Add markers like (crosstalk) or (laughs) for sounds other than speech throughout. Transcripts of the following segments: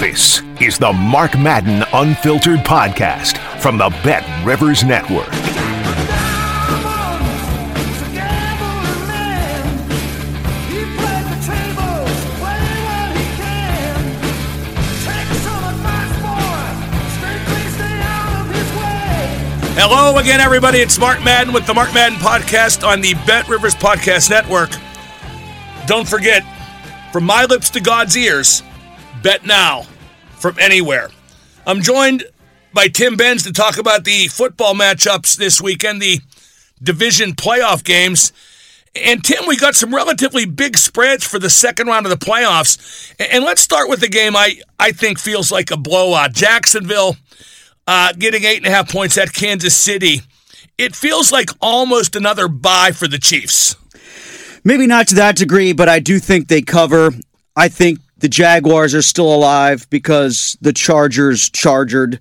This is the Mark Madden Unfiltered Podcast from the Bet Rivers Network. Hello again, everybody. It's Mark Madden with the Mark Madden Podcast on the Bet Rivers Podcast Network. Don't forget, from my lips to God's ears, bet now from anywhere. I'm joined by Tim Benz to talk about the football matchups this weekend, the division playoff games. And Tim, we got some relatively big spreads for the second round of the playoffs. And let's start with the game I, I think feels like a blowout. Jacksonville uh, getting eight and a half points at Kansas City. It feels like almost another bye for the Chiefs. Maybe not to that degree, but I do think they cover. I think the Jaguars are still alive because the Chargers chargered.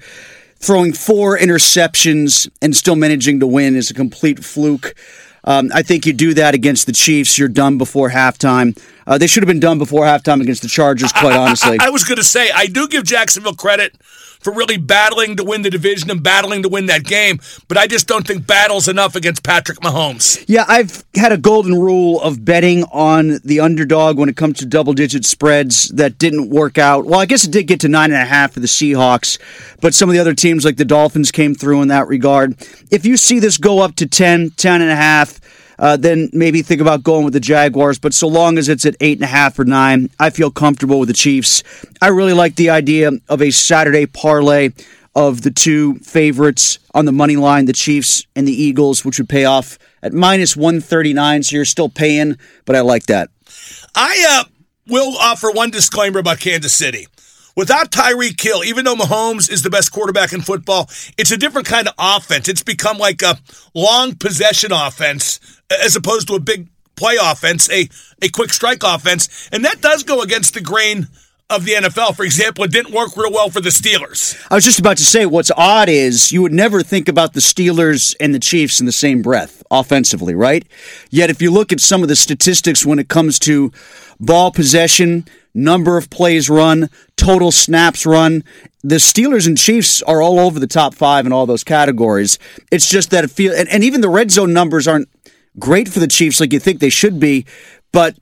Throwing four interceptions and still managing to win is a complete fluke. Um, I think you do that against the Chiefs, you're done before halftime. Uh, they should have been done before halftime against the Chargers, quite (laughs) honestly. I, I, I was going to say, I do give Jacksonville credit for really battling to win the division and battling to win that game. But I just don't think battle's enough against Patrick Mahomes. Yeah, I've had a golden rule of betting on the underdog when it comes to double digit spreads that didn't work out. Well, I guess it did get to nine and a half for the Seahawks, but some of the other teams like the Dolphins came through in that regard. If you see this go up to 10, 10 and a half, uh, then maybe think about going with the Jaguars. But so long as it's at eight and a half or nine, I feel comfortable with the Chiefs. I really like the idea of a Saturday parlay of the two favorites on the money line, the Chiefs and the Eagles, which would pay off at minus 139. So you're still paying, but I like that. I uh, will offer one disclaimer about Kansas City. Without Tyreek Hill, even though Mahomes is the best quarterback in football, it's a different kind of offense. It's become like a long possession offense as opposed to a big play offense, a, a quick strike offense. And that does go against the grain of the NFL. For example, it didn't work real well for the Steelers. I was just about to say what's odd is you would never think about the Steelers and the Chiefs in the same breath offensively, right? Yet if you look at some of the statistics when it comes to ball possession, number of plays run, total snaps run. The Steelers and Chiefs are all over the top five in all those categories. It's just that it feel and, and even the red zone numbers aren't great for the Chiefs like you think they should be, but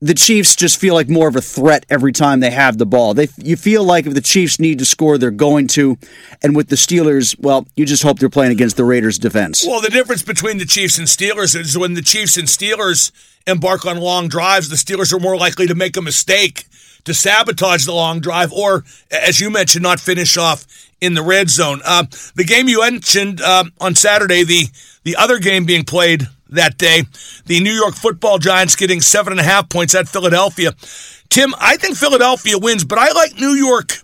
the Chiefs just feel like more of a threat every time they have the ball. They you feel like if the Chiefs need to score, they're going to, and with the Steelers, well, you just hope they're playing against the Raiders' defense. Well, the difference between the Chiefs and Steelers is when the Chiefs and Steelers embark on long drives, the Steelers are more likely to make a mistake to sabotage the long drive, or as you mentioned, not finish off in the red zone. Uh, the game you mentioned uh, on Saturday, the the other game being played that day. The New York football Giants getting seven and a half points at Philadelphia. Tim, I think Philadelphia wins, but I like New York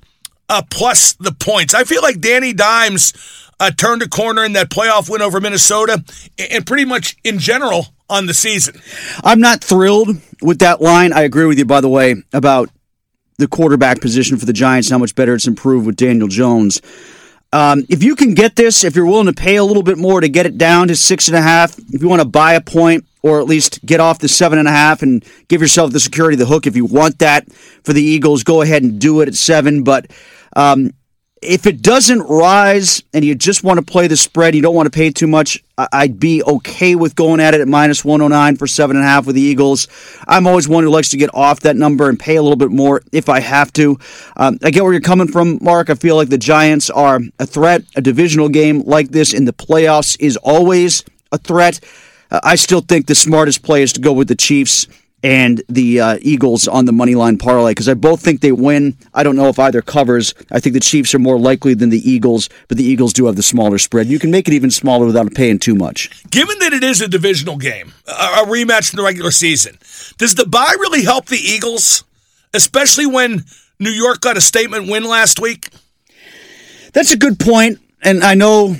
uh, plus the points. I feel like Danny Dimes uh, turned a corner in that playoff win over Minnesota and pretty much in general on the season. I'm not thrilled with that line. I agree with you, by the way, about the quarterback position for the Giants, how much better it's improved with Daniel Jones. Um, if you can get this, if you're willing to pay a little bit more to get it down to six and a half, if you want to buy a point or at least get off the seven and a half and give yourself the security, of the hook, if you want that for the Eagles, go ahead and do it at seven. But um, if it doesn't rise and you just want to play the spread, you don't want to pay too much, I'd be okay with going at it at minus 109 for seven and a half with the Eagles. I'm always one who likes to get off that number and pay a little bit more if I have to. Um, I get where you're coming from, Mark. I feel like the Giants are a threat. A divisional game like this in the playoffs is always a threat. Uh, I still think the smartest play is to go with the Chiefs and the uh, Eagles on the money line parlay because I both think they win. I don't know if either covers. I think the Chiefs are more likely than the Eagles, but the Eagles do have the smaller spread. You can make it even smaller without paying too much. Given that it is a divisional game, a rematch from the regular season, does the bye really help the Eagles, especially when New York got a statement win last week? That's a good point, and I know.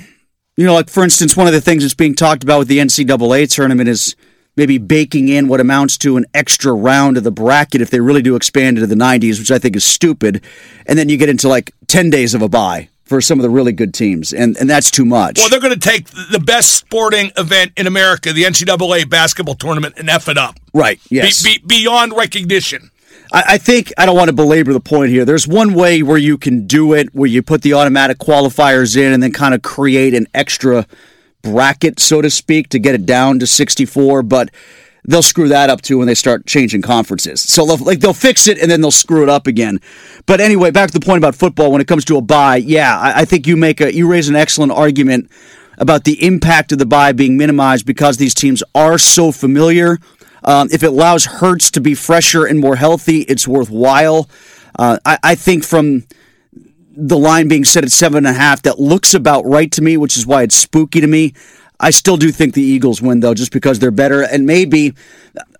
You know, like for instance, one of the things that's being talked about with the NCAA tournament is maybe baking in what amounts to an extra round of the bracket if they really do expand into the 90s, which I think is stupid. And then you get into like 10 days of a bye for some of the really good teams, and, and that's too much. Well, they're going to take the best sporting event in America, the NCAA basketball tournament, and F it up. Right, yes. Be, be, beyond recognition. I, I think, I don't want to belabor the point here. There's one way where you can do it, where you put the automatic qualifiers in and then kind of create an extra – bracket, so to speak, to get it down to 64, but they'll screw that up too when they start changing conferences. So they'll, like they'll fix it and then they'll screw it up again. But anyway, back to the point about football. When it comes to a bye, yeah, I, I think you make a you raise an excellent argument about the impact of the bye being minimized because these teams are so familiar. Um, if it allows Hurts to be fresher and more healthy, it's worthwhile. Uh, I, I think from the line being set at seven and a half, that looks about right to me, which is why it's spooky to me. I still do think the Eagles win though, just because they're better, and maybe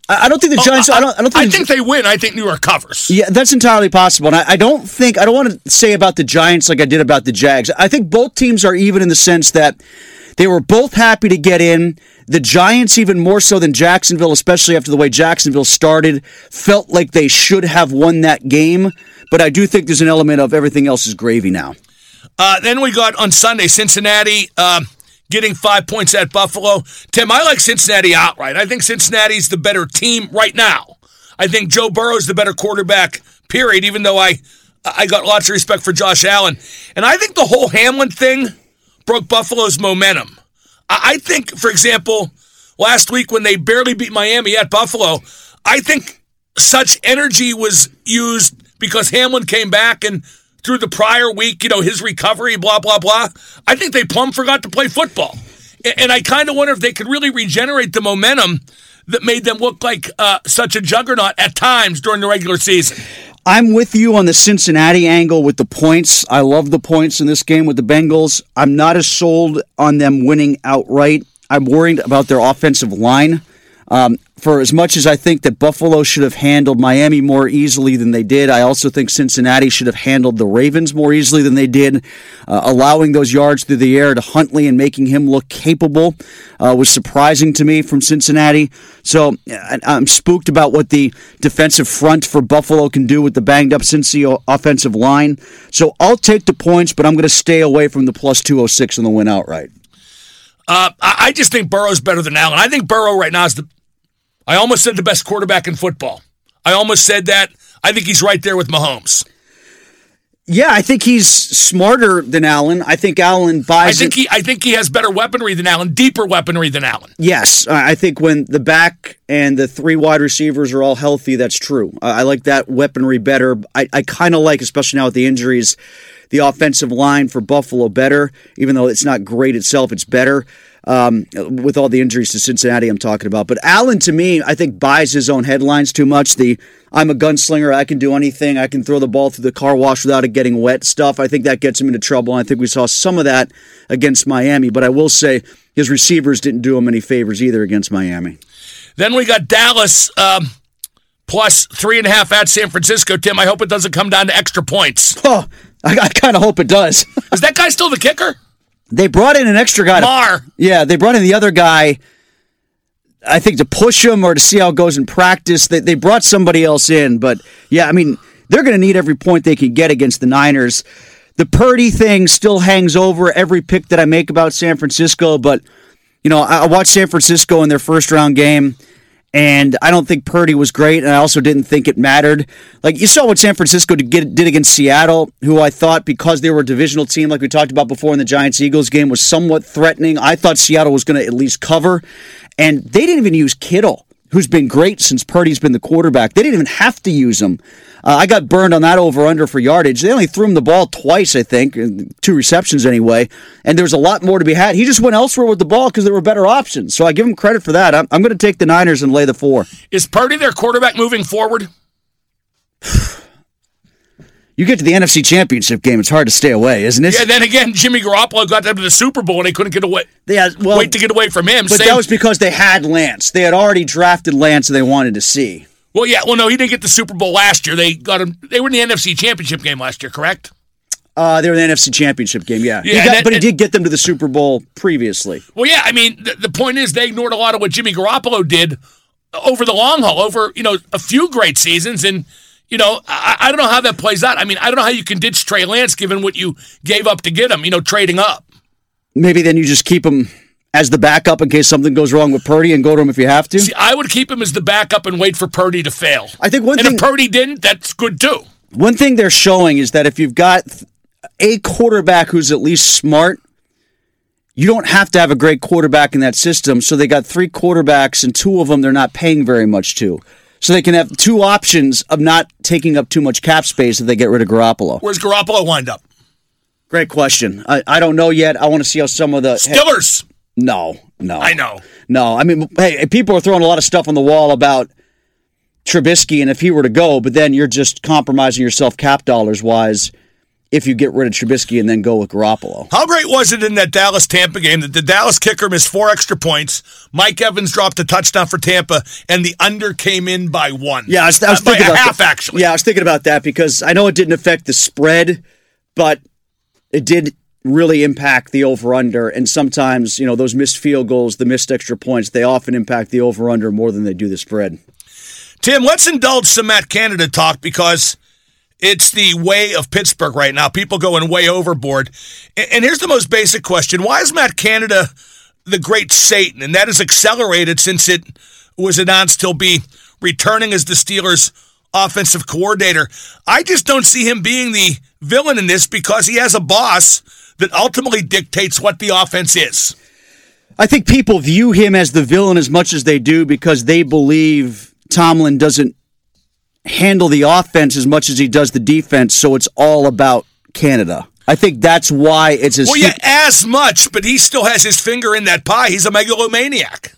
I don't think the oh, Giants. Oh, I, I, don't. I don't think. I think they win. I think New York covers. Yeah, that's entirely possible. And I, I, don't think. I don't want to say about the Giants like I did about the Jags. I think both teams are even in the sense that they were both happy to get in. The Giants, even more so than Jacksonville, especially after the way Jacksonville started, felt like they should have won that game. But I do think there's an element of everything else is gravy now. Uh, then we got on Sunday Cincinnati uh, getting five points at Buffalo. Tim, I like Cincinnati outright. I think Cincinnati's the better team right now. I think Joe Burrow's the better quarterback. Period. Even though I I got lots of respect for Josh Allen, and I think the whole Hamlin thing broke Buffalo's momentum. I think, for example, last week when they barely beat Miami at Buffalo, I think such energy was used because Hamlin came back and through the prior week, you know, his recovery, blah, blah, blah. I think they plumb forgot to play football. And I kind of wonder if they could really regenerate the momentum that made them look like uh, such a juggernaut at times during the regular season. I'm with you on the Cincinnati angle with the points. I love the points in this game with the Bengals. I'm not as sold on them winning outright. I'm worried about their offensive line. Um, for as much as I think that Buffalo should have handled Miami more easily than they did, I also think Cincinnati should have handled the Ravens more easily than they did. Uh, allowing those yards through the air to Huntley and making him look capable uh, was surprising to me from Cincinnati. So I'm spooked about what the defensive front for Buffalo can do with the banged up Cincy offensive line. So I'll take the points, but I'm going to stay away from the plus 206 on the win outright. Uh, I just think Burrow's better than Allen. I think Burrow right now is the I almost said the best quarterback in football. I almost said that. I think he's right there with Mahomes. Yeah, I think he's smarter than Allen. I think Allen buys. I think he. I think he has better weaponry than Allen, deeper weaponry than Allen. Yes, I think when the back and the three wide receivers are all healthy, that's true. I like that weaponry better. I, I kind of like, especially now with the injuries, the offensive line for Buffalo better. Even though it's not great itself, it's better um, with all the injuries to Cincinnati I'm talking about. But Allen, to me, I think buys his own headlines too much. The I'm a gunslinger, I can do anything, I can throw the ball through the car wash without it getting wet stuff. I think that gets him into trouble. I think we saw some of that against Miami. But I will say his receivers didn't do him any favors either against Miami. Then we got Dallas. Um plus three and a half at San Francisco. Tim, I hope it doesn't come down to extra points. Oh, I, I kind of hope it does. (laughs) Is that guy still the kicker? They brought in an extra guy. Maher. To, yeah, they brought in the other guy. I think to push him or to see how it goes in practice. They they brought somebody else in, but yeah, I mean they're going to need every point they can get against the Niners. The Purdy thing still hangs over every pick that I make about San Francisco, but you know I, I watched San Francisco in their first round game And I don't think Purdy was great, and I also didn't think it mattered. Like you saw what San Francisco did, against Seattle, who I thought because they were a divisional team, like we talked about before in the Giants Eagles game, was somewhat threatening. I thought Seattle was going to at least cover, and they didn't even use Kittle, who's been great since Purdy's been the quarterback. They didn't even have to use him. Uh, I got burned on that over under for yardage. They only threw him the ball twice, I think, two receptions anyway, and there was a lot more to be had. He just went elsewhere with the ball because there were better options. So I give him credit for that. I'm, I'm going to take the Niners and lay the four. Is Purdy their quarterback moving forward? (sighs) (sighs) (sighs) You get to the NFC Championship game, it's hard to stay away, isn't it? Yeah. Then again, Jimmy Garoppolo got them to the Super Bowl and they couldn't get away. Yeah, well, wait to get away from him. But Same- that was because they had Lance. They had already drafted Lance, and they wanted to see. well, yeah. Well, no, he didn't get the Super Bowl last year. They got him. They were in the NFC Championship game last year, correct? Uh, they were in the NFC Championship game, yeah. He Yeah, got- and- but he and- did get them to the Super Bowl previously. Well, yeah. I mean, the, the point is they ignored a lot of what Jimmy Garoppolo did over the long haul, over you know a few great seasons, and you know I, I don't know how that plays out. I mean, I don't know how you can ditch Trey Lance given what you gave up to get him. You know, trading up. Maybe then you just keep him as the backup in case something goes wrong with Purdy and go to him if you have to. See, I would keep him as the backup and wait for Purdy to fail. I think one and thing- if Purdy didn't, that's good too. One thing they're showing is that if you've got a quarterback who's at least smart, you don't have to have a great quarterback in that system. So they got three quarterbacks, and two of them they're not paying very much to. So they can have two options of not taking up too much cap space if they get rid of Garoppolo. Where's Garoppolo wind up? Great question. I, I don't know yet. I want to see how some of the Stillers. no, no, I know. no. I mean, hey, people are throwing a lot of stuff on the wall about Trubisky and if he were to go, but then you're just compromising yourself cap dollars wise if you get rid of Trubisky and then go with Garoppolo. How great was it in that Dallas Tampa game that the Dallas kicker missed four extra points? Mike Evans dropped a touchdown for Tampa, and the under came in by one. Yeah, I was, I was Uh, thinking about half that. actually. Yeah, I was thinking about that because I know it didn't affect the spread, but it did really impact the over under. And sometimes, you know, those missed field goals, the missed extra points, they often impact the over under more than they do the spread. Tim, let's indulge some Matt Canada talk because it's the way of Pittsburgh right now. People going way overboard. And here's the most basic question Why is Matt Canada the great Satan? And that has accelerated since it was announced he'll be returning as the Steelers' offensive coordinator. I just don't see him being the villain in this because he has a boss that ultimately dictates what the offense is. I think people view him as the villain as much as they do because they believe Tomlin doesn't handle the offense as much as he does the defense, so it's all about Canada. I think that's why it's as Well, yeah, as much, but he still has his finger in that pie. He's a megalomaniac.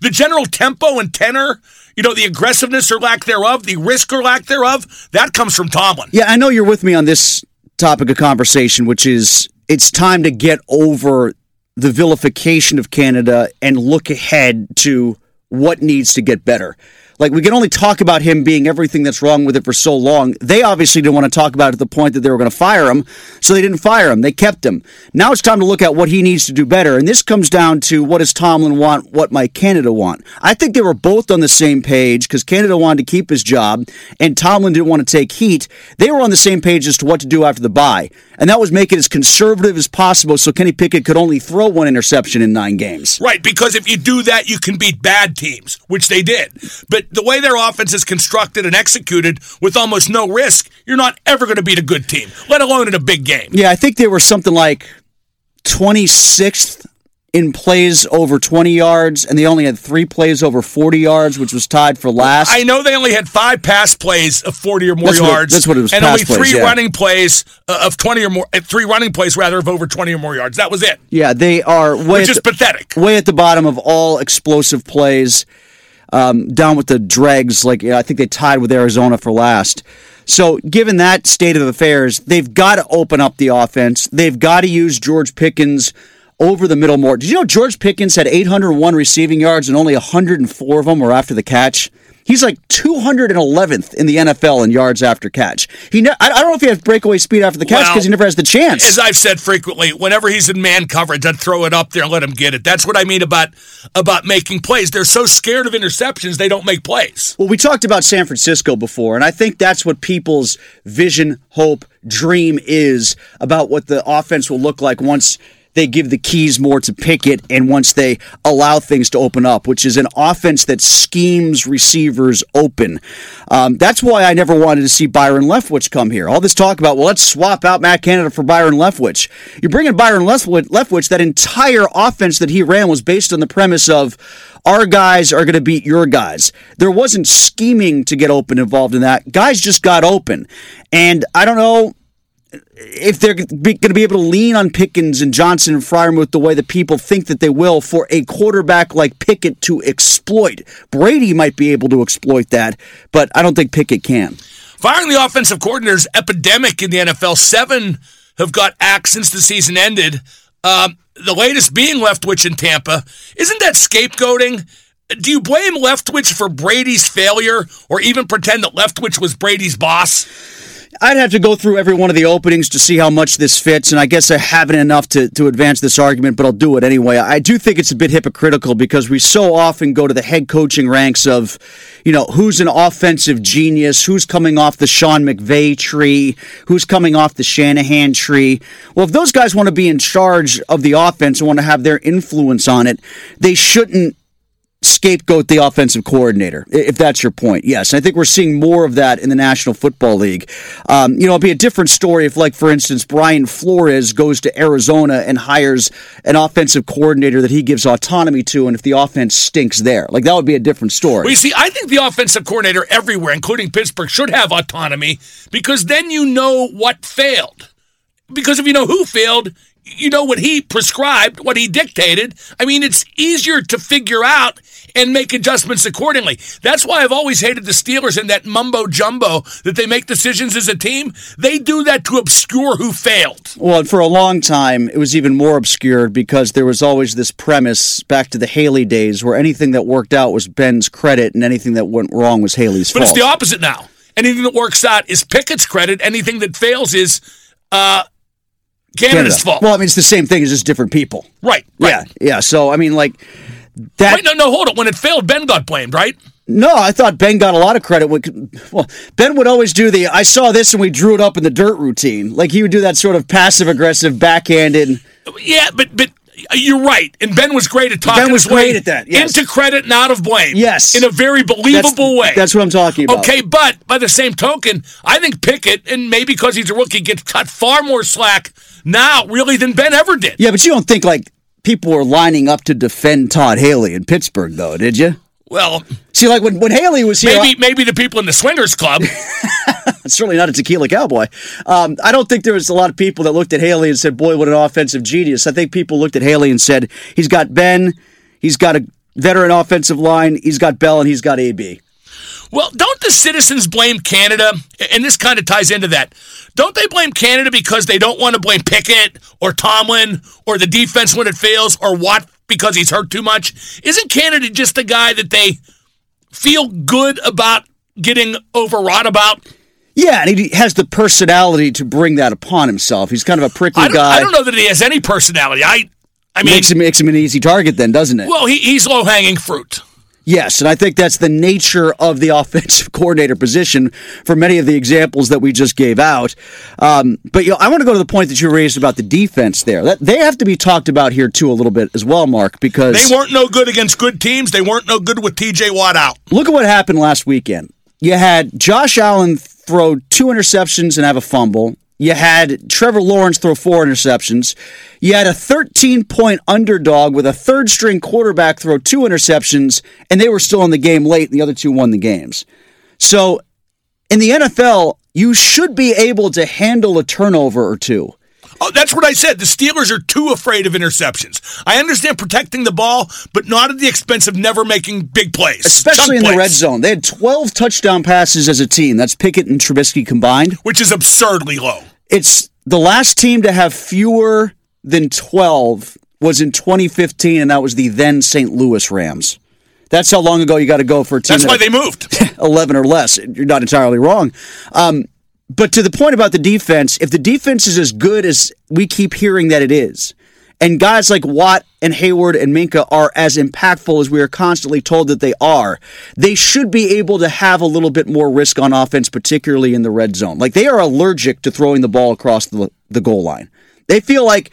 The general tempo and tenor, you know, the aggressiveness or lack thereof, the risk or lack thereof, that comes from Tomlin. Yeah, I know you're with me on this topic of conversation, which is it's time to get over the vilification of Canada and look ahead to what needs to get better. Like we can only talk about him being everything that's wrong with it for so long. They obviously didn't want to talk about it to the point that they were going to fire him, so they didn't fire him. They kept him. Now it's time to look at what he needs to do better, and this comes down to what does Tomlin want, what might Canada want. I think they were both on the same page because Canada wanted to keep his job, and Tomlin didn't want to take heat. They were on the same page as to what to do after the bye, and that was make it as conservative as possible so Kenny Pickett could only throw one interception in nine games. Right, because if you do that, you can beat bad teams, which they did. But the way their offense is constructed and executed with almost no risk, you're not ever going to beat a good team, let alone in a big game. Yeah, I think they were something like 26th in plays over 20 yards, and they only had three plays over 40 yards, which was tied for last. I know they only had five pass plays of 40 or more That's what- yards. that's what it was, And only plays, three yeah. running plays uh, of 20 or more, uh, three running plays rather of over 20 or more yards. That was it, yeah, they are way which is the, pathetic. way at the bottom of all explosive plays, um, down with the dregs. Like yeah, I think they tied with Arizona for last. So, given that state of affairs, they've got to open up the offense. They've got to use George Pickens over the middle more. Did you know George Pickens had 801 receiving yards and only 104 of them were after the catch? He's like 211th in the NFL in yards after catch. He, ne- I don't know if he has breakaway speed after the catch Well, because he never has the chance. As I've said frequently, whenever he's in man coverage, I'd throw it up there and let him get it. That's what I mean about about making plays. They're so scared of interceptions, they don't make plays. Well, we talked about San Francisco before, and I think that's what people's vision, hope, dream is about what the offense will look like once they give the keys more to Pickett and once they allow things to open up, which is an offense that schemes receivers open. Um, that's why I never wanted to see Byron Leftwich come here. All this talk about, well, let's swap out Matt Canada for Byron Leftwich. You're bringing Byron Leftwich, that entire offense that he ran was based on the premise of our guys are going to beat your guys. There wasn't scheming to get open involved in that. Guys just got open. And I don't know if they're going to be able to lean on Pickens and Johnson and Freiermuth the way that people think that they will for a quarterback like Pickett to exploit. Brady might be able to exploit that, but I don't think Pickett can. Firing the offensive coordinators epidemic in the NFL. Seven have got axed since the season ended. Um, the latest being Leftwich in Tampa. Isn't that scapegoating? Do you blame Leftwich for Brady's failure or even pretend that Leftwich was Brady's boss? I'd have to go through every one of the openings to see how much this fits, and I guess I haven't enough to, to advance this argument, but I'll do it anyway. I do think it's a bit hypocritical because we so often go to the head coaching ranks of, you know, who's an offensive genius, who's coming off the Sean McVay tree, who's coming off the Shanahan tree. Well, if those guys want to be in charge of the offense and want to have their influence on it, they shouldn't scapegoat the offensive coordinator, if that's your point. Yes, I think we're seeing more of that in the National Football League. Um, you know, it'd be a different story if, like, for instance, Brian Flores goes to Arizona and hires an offensive coordinator that he gives autonomy to, and if the offense stinks there, like that would be a different story. Well, you see, I think the offensive coordinator everywhere, including Pittsburgh, should have autonomy because then you know what failed. Because if you know who failed, you know what he prescribed, what he dictated. I mean, it's easier to figure out and make adjustments accordingly. That's why I've always hated the Steelers and that mumbo jumbo that they make decisions as a team. They do that to obscure who failed. Well, for a long time, it was even more obscured because there was always this premise back to the Haley days where anything that worked out was Ben's credit and anything that went wrong was Haley's but fault. But it's the opposite now. Anything that works out is Pickett's credit. Anything that fails is uh, Canada's Canada. fault. Well, I mean, it's the same thing. It's just different people. Right. right. Yeah. Yeah. So, I mean, like that. Wait, no, no, hold it. When it failed, Ben got blamed, right? No, I thought Ben got a lot of credit. Well, Ben would always do the I saw this and we drew it up in the dirt routine. Like he would do that sort of passive aggressive backhanded. Yeah, but but you're right. And Ben was great at talking. Ben was great at that. Yes. Into credit and out of blame. Yes. In a very believable that's, way. That's what I'm talking about. Okay, but by the same token, I think Pickett, and maybe because he's a rookie, gets cut far more slack now, really, than Ben ever did. Yeah, but you don't think like people were lining up to defend Todd Haley in Pittsburgh, though, did you? Well, see, like when, when Haley was here, maybe maybe the people in the Swingers Club. (laughs) certainly not a tequila cowboy. Um, I don't think there was a lot of people that looked at Haley and said, "Boy, what an offensive genius." I think people looked at Haley and said, "He's got Ben, he's got a veteran offensive line, he's got Bell, and he's got AB." Well, don't the citizens blame Canada? And this kind of ties into that. Don't they blame Canada because they don't want to blame Pickett or Tomlin or the defense when it fails or Watt because he's hurt too much? Isn't Canada just the guy that they feel good about getting overwrought about? Yeah, and he has the personality to bring that upon himself. He's kind of a prickly I guy. I don't know that he has any personality. I, I mean, makes him makes him an easy target, then, doesn't it? Well, he, he's low hanging fruit. Yes, and I think that's the nature of the (laughs) offensive coordinator position for many of the examples that we just gave out. Um, but you know, I want to go to the point that you raised about the defense there. That they have to be talked about here too a little bit as well, Mark, because they weren't no good against good teams. They weren't no good with T.J. Watt out. Look at what happened last weekend. You had Josh Allen throw two interceptions and have a fumble. You had Trevor Lawrence throw four interceptions. You had a 13 point underdog with a third string quarterback throw two interceptions, and they were still in the game late, and the other two won the games. So in the NFL, you should be able to handle a turnover or two. Oh, that's what I said. The Steelers are too afraid of interceptions. I understand protecting the ball, but not at the expense of never making big plays. Especially in plays. the red zone. They had 12 touchdown passes as a team. That's Pickett and Trubisky combined. Which is absurdly low. It's the last team to have fewer than 12 was in 2015, and that was the then St. Louis Rams. That's how long ago you got to go for a team. That's why they moved. (laughs) 11 or less. You're not entirely wrong. Um, but to the point about the defense, if the defense is as good as we keep hearing that it is, and guys like Watt and Hayward and Minkah are as impactful as we are constantly told that they are, they should be able to have a little bit more risk on offense, particularly in the red zone. Like they are allergic to throwing the ball across the, the goal line. They feel like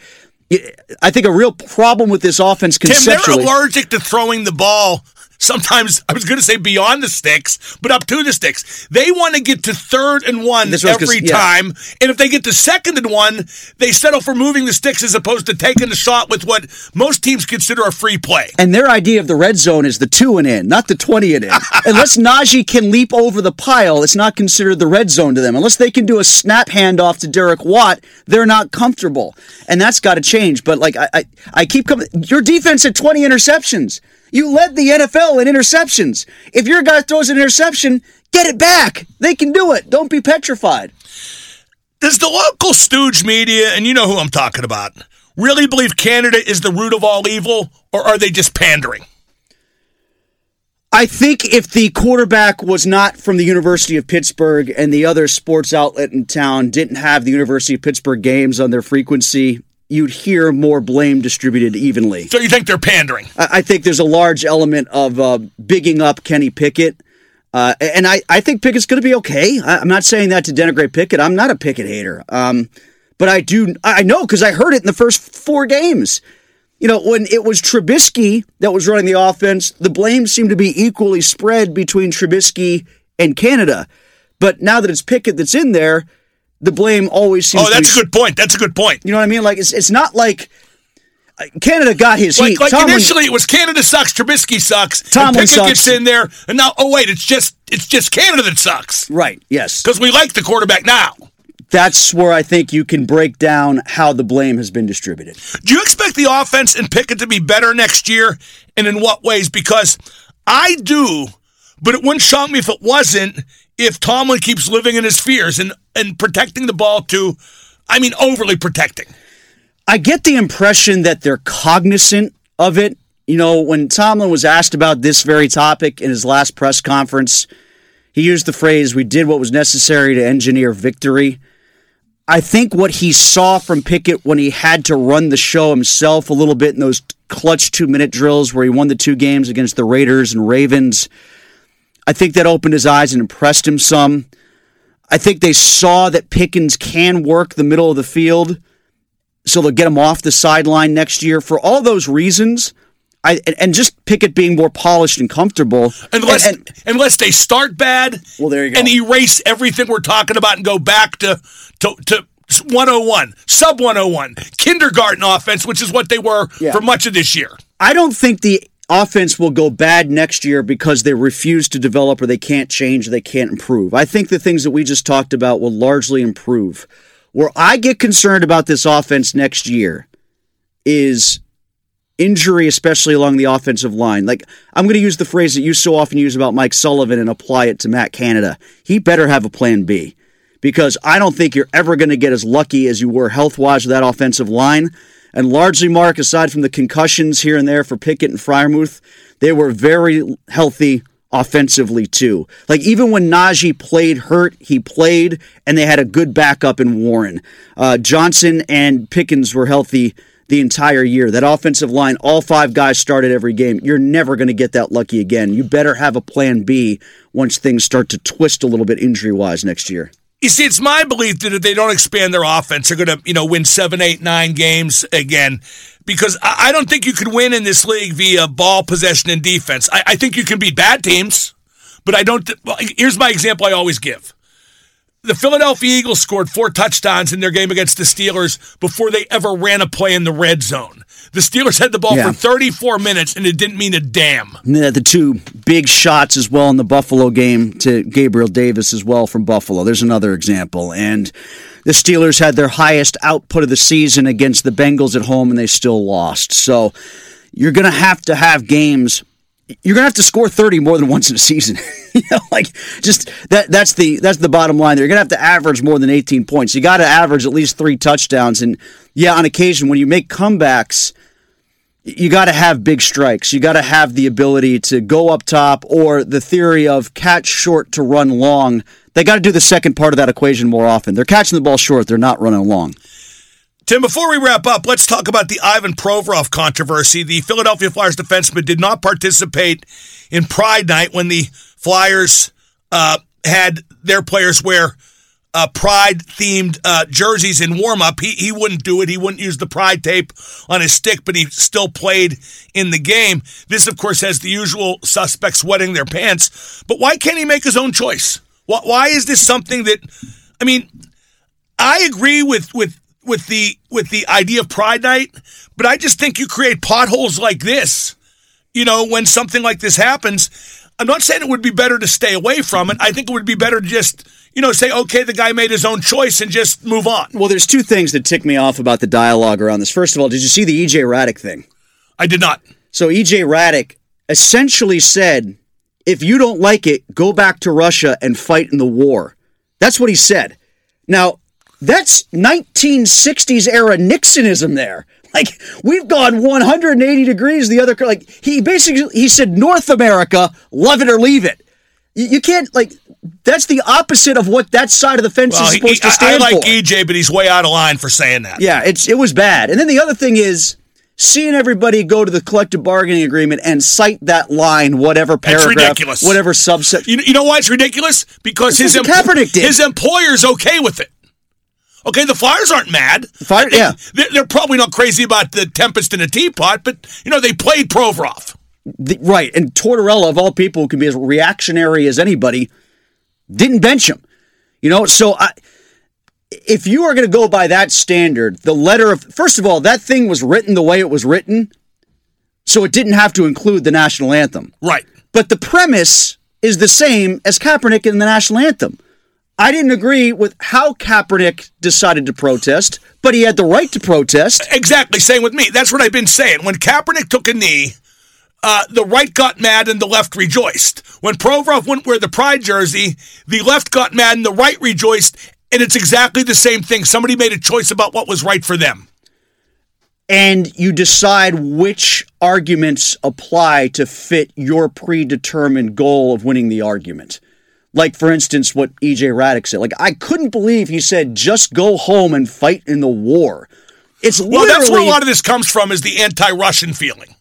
I think a real problem with this offense Tim, they're allergic to throwing the ball. Sometimes I was going to say beyond the sticks, but up to the sticks. They want to get to third and one That's what I was every yeah. time, and if they get to second and one, they settle for moving the sticks as opposed to taking the shot with what most teams consider a free play. and their idea of the red zone is the two and in, not the 20 and in. (laughs) Unless Najee can leap over the pile, it's not considered the red zone to them. Unless they can do a snap handoff to Derek Watt, they're not comfortable. And that's got to change. But like I, I, I keep coming, your defense at 20 interceptions. You led the NFL in interceptions. If your guy throws an interception, get it back. They can do it. Don't be petrified. Does the local stooge media, and you know who I'm talking about, really believe Canada is the root of all evil, or are they just pandering? I think if the quarterback was not from the University of Pittsburgh and the other sports outlet in town didn't have the University of Pittsburgh games on their frequency, you'd hear more blame distributed evenly. So you think they're pandering? I, I think there's a large element of uh, bigging up Kenny Pickett. Uh, and I, I think Pickett's going to be okay. I, I'm not saying that to denigrate Pickett. I'm not a Pickett hater. Um, but I do, I know because I heard it in the first four games. You know, when it was Trubisky that was running the offense, the blame seemed to be equally spread between Trubisky and Canada. But now that it's Pickett that's in there, the blame always seems Oh, that's to a good point. That's a good point. You know what I mean? Like, it's, it's not like Canada got his Like, heat. like Tomlin- initially, it was Canada sucks, Trubisky sucks, Tomlin and Pickett sucks. gets in there, and now oh wait, it's just it's just Canada that sucks Right, yes. because we like the quarterback now. that's where I think you can break down how the blame has been distributed. Do you expect the offense and Pickett to be better next year, and in what ways? Because I do, but it wouldn't shock me if it wasn't. If Tomlin keeps living in his fears and and protecting the ball to, I mean, overly protecting. I get the impression that they're cognizant of it. You know, when Tomlin was asked about this very topic in his last press conference, he used the phrase, We did what was necessary to engineer victory. I think what he saw from Pickett when he had to run the show himself a little bit in those clutch two minute drills where he won the two games against the Raiders and Ravens, I think that opened his eyes and impressed him some. I think they saw that Pickens can work the middle of the field, so they'll get him off the sideline next year. For all those reasons, I and, just Pickett being more polished and comfortable. Unless and- and- unless they start bad, Well, there you go. and erase everything we're talking about and go back to to to 101, sub 101, kindergarten offense, which is what they were Yeah. for much of this year. I don't think the offense will go bad next year because they refuse to develop or they can't change they can't improve. I think the things that we just talked about will largely improve. Where I get concerned about this offense next year is injury, especially along the offensive line. Like, I'm going to use the phrase that you so often use about Mike Sullivan and apply it to Matt Canada. He better have a plan B because I don't think you're ever going to get as lucky as you were health wise with that offensive line. And largely, Mark, aside from the concussions here and there for Pickett and Freiermuth, they were very healthy offensively too. Like even when Najee played hurt, he played, and they had a good backup in Warren. Uh, Johnson and Pickens were healthy the entire year. That offensive line, all five guys started every game. You're never going to get that lucky again. You better have a plan B once things start to twist a little bit injury wise next year. You see, it's my belief that if they don't expand their offense, they're going to, you know, win seven, eight, nine games again. Because I don't think you could win in this league via ball possession and defense. I, I think you can beat bad teams, but I don't. th- well, here's my example I always give. The Philadelphia Eagles scored four touchdowns in their game against the Steelers before they ever ran a play in the red zone. The Steelers had the ball Yeah. for 34 minutes and it didn't mean a damn. And then the two big shots as well in the Buffalo game to Gabriel Davis as well from Buffalo. There's another example. And the Steelers had their highest output of the season against the Bengals at home and they still lost. So you're going to have to have games you're gonna have to score 30 more than once in a season. (laughs) you know, like just that that's the that's the bottom line. You're gonna have to average more than 18 points. You got to average at least three touchdowns. And yeah, on occasion when you make comebacks, you got to have big strikes. You got to have the ability to go up top, or the theory of catch short to run long. They got to do the second part of that equation more often. They're catching the ball short. They're not running long. Tim, before we wrap up, let's talk about the Ivan Provorov controversy. The Philadelphia Flyers defenseman did not participate in Pride Night when the Flyers uh, had their players wear uh, pride themed uh, jerseys in warm up. He, he wouldn't do it. He wouldn't use the pride tape on his stick, but he still played in the game. This, of course, has the usual suspects wetting their pants. But why can't he make his own choice? Why, why is this something that, I mean, I agree with, with, with the with the idea of Pride Night, but I just think you create potholes like this. You know, when something like this happens, I'm not saying it would be better to stay away from it. I think it would be better to just, you know, say, okay, the guy made his own choice and just move on. Well, there's two things that tick me off about the dialogue around this. First of all, did you see the EJ Hradek thing? I did not. So EJ Hradek essentially said, if you don't like it, go back to Russia and fight in the war. That's what he said. Now, that's 1960s era Nixonism there. Like we've gone 180 degrees the other like he basically he said North America, love it or leave it. You, you can't like that's the opposite of what that side of the fence well, is supposed he, to stand for. I like for. EJ, but he's way out of line for saying that. Yeah, it's it was bad. And then the other thing is seeing everybody go to the collective bargaining agreement and cite that line, whatever paragraph, whatever subset. You, you know why it's ridiculous? Because his, Kaepernick did. his employer's okay with it. Okay, the Flyers aren't mad. Fire, yeah, they're, they're, probably not crazy about the tempest in a teapot, but you know they played Provorov. The, right, and Tortorella of all people who can be as reactionary as anybody didn't bench him. You know, so I, if you are going to go by that standard, the letter of first of all, that thing was written the way it was written, so it didn't have to include the national anthem. Right, but the premise is the same as Kaepernick in the national anthem. I didn't agree with how Kaepernick decided to protest, but he had the right to protest. Exactly. Same with me. That's what I've been saying. When Kaepernick took a knee, uh, the right got mad and the left rejoiced. When Provorov wouldn't wear the pride jersey, the left got mad and the right rejoiced. And it's exactly the same thing. Somebody made a choice about what was right for them. And you decide which arguments apply to fit your predetermined goal of winning the argument. Like, for instance, what EJ Hradek said. Like, I couldn't believe he said, just go home and fight in the war. It's well, that's where a lot of this comes from is the anti-Russian feeling.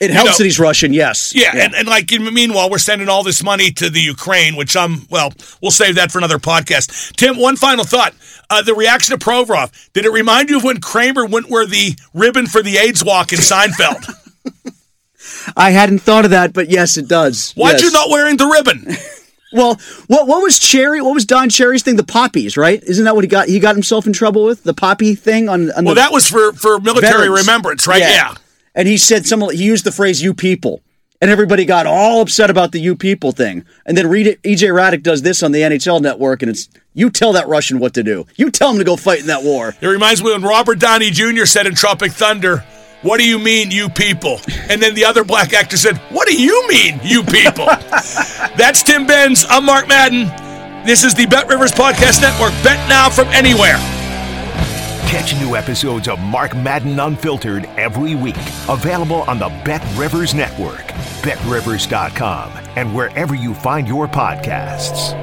It helps you know, that he's Russian, yes. Yeah, yeah, And, and like meanwhile, we're sending all this money to the Ukraine, which I'm well, we'll save that for another podcast. Tim, one final thought: uh, the reaction to Provorov. Did it remind you of when Kramer went where the ribbon for the AIDS walk in Seinfeld? (laughs) I hadn't thought of that, but yes, it does. Why'd yes. you not wearing the ribbon? (laughs) Well, what what was Cherry? What was Don Cherry's thing? The poppies, right? Isn't that what he got? He got himself in trouble with the poppy thing on. on well, that was for for military veterans. remembrance, right? Yeah. yeah. And he said some. He used the phrase "you people," and everybody got all upset about the "you people" thing. And then read it. EJ Hradek does this on the NHL Network, and it's you tell that Russian what to do. You tell him to go fight in that war. It reminds me when Robert Downey Jr. said in Tropic Thunder. What do you mean, you people? And then the other black actor said, What do you mean, you people? (laughs) That's Tim Benz. I'm Mark Madden. This is the Bet Rivers Podcast Network. Bet now from anywhere. Catch new episodes of Mark Madden Unfiltered every week. Available on the Bet Rivers Network, betrivers.com, and wherever you find your podcasts.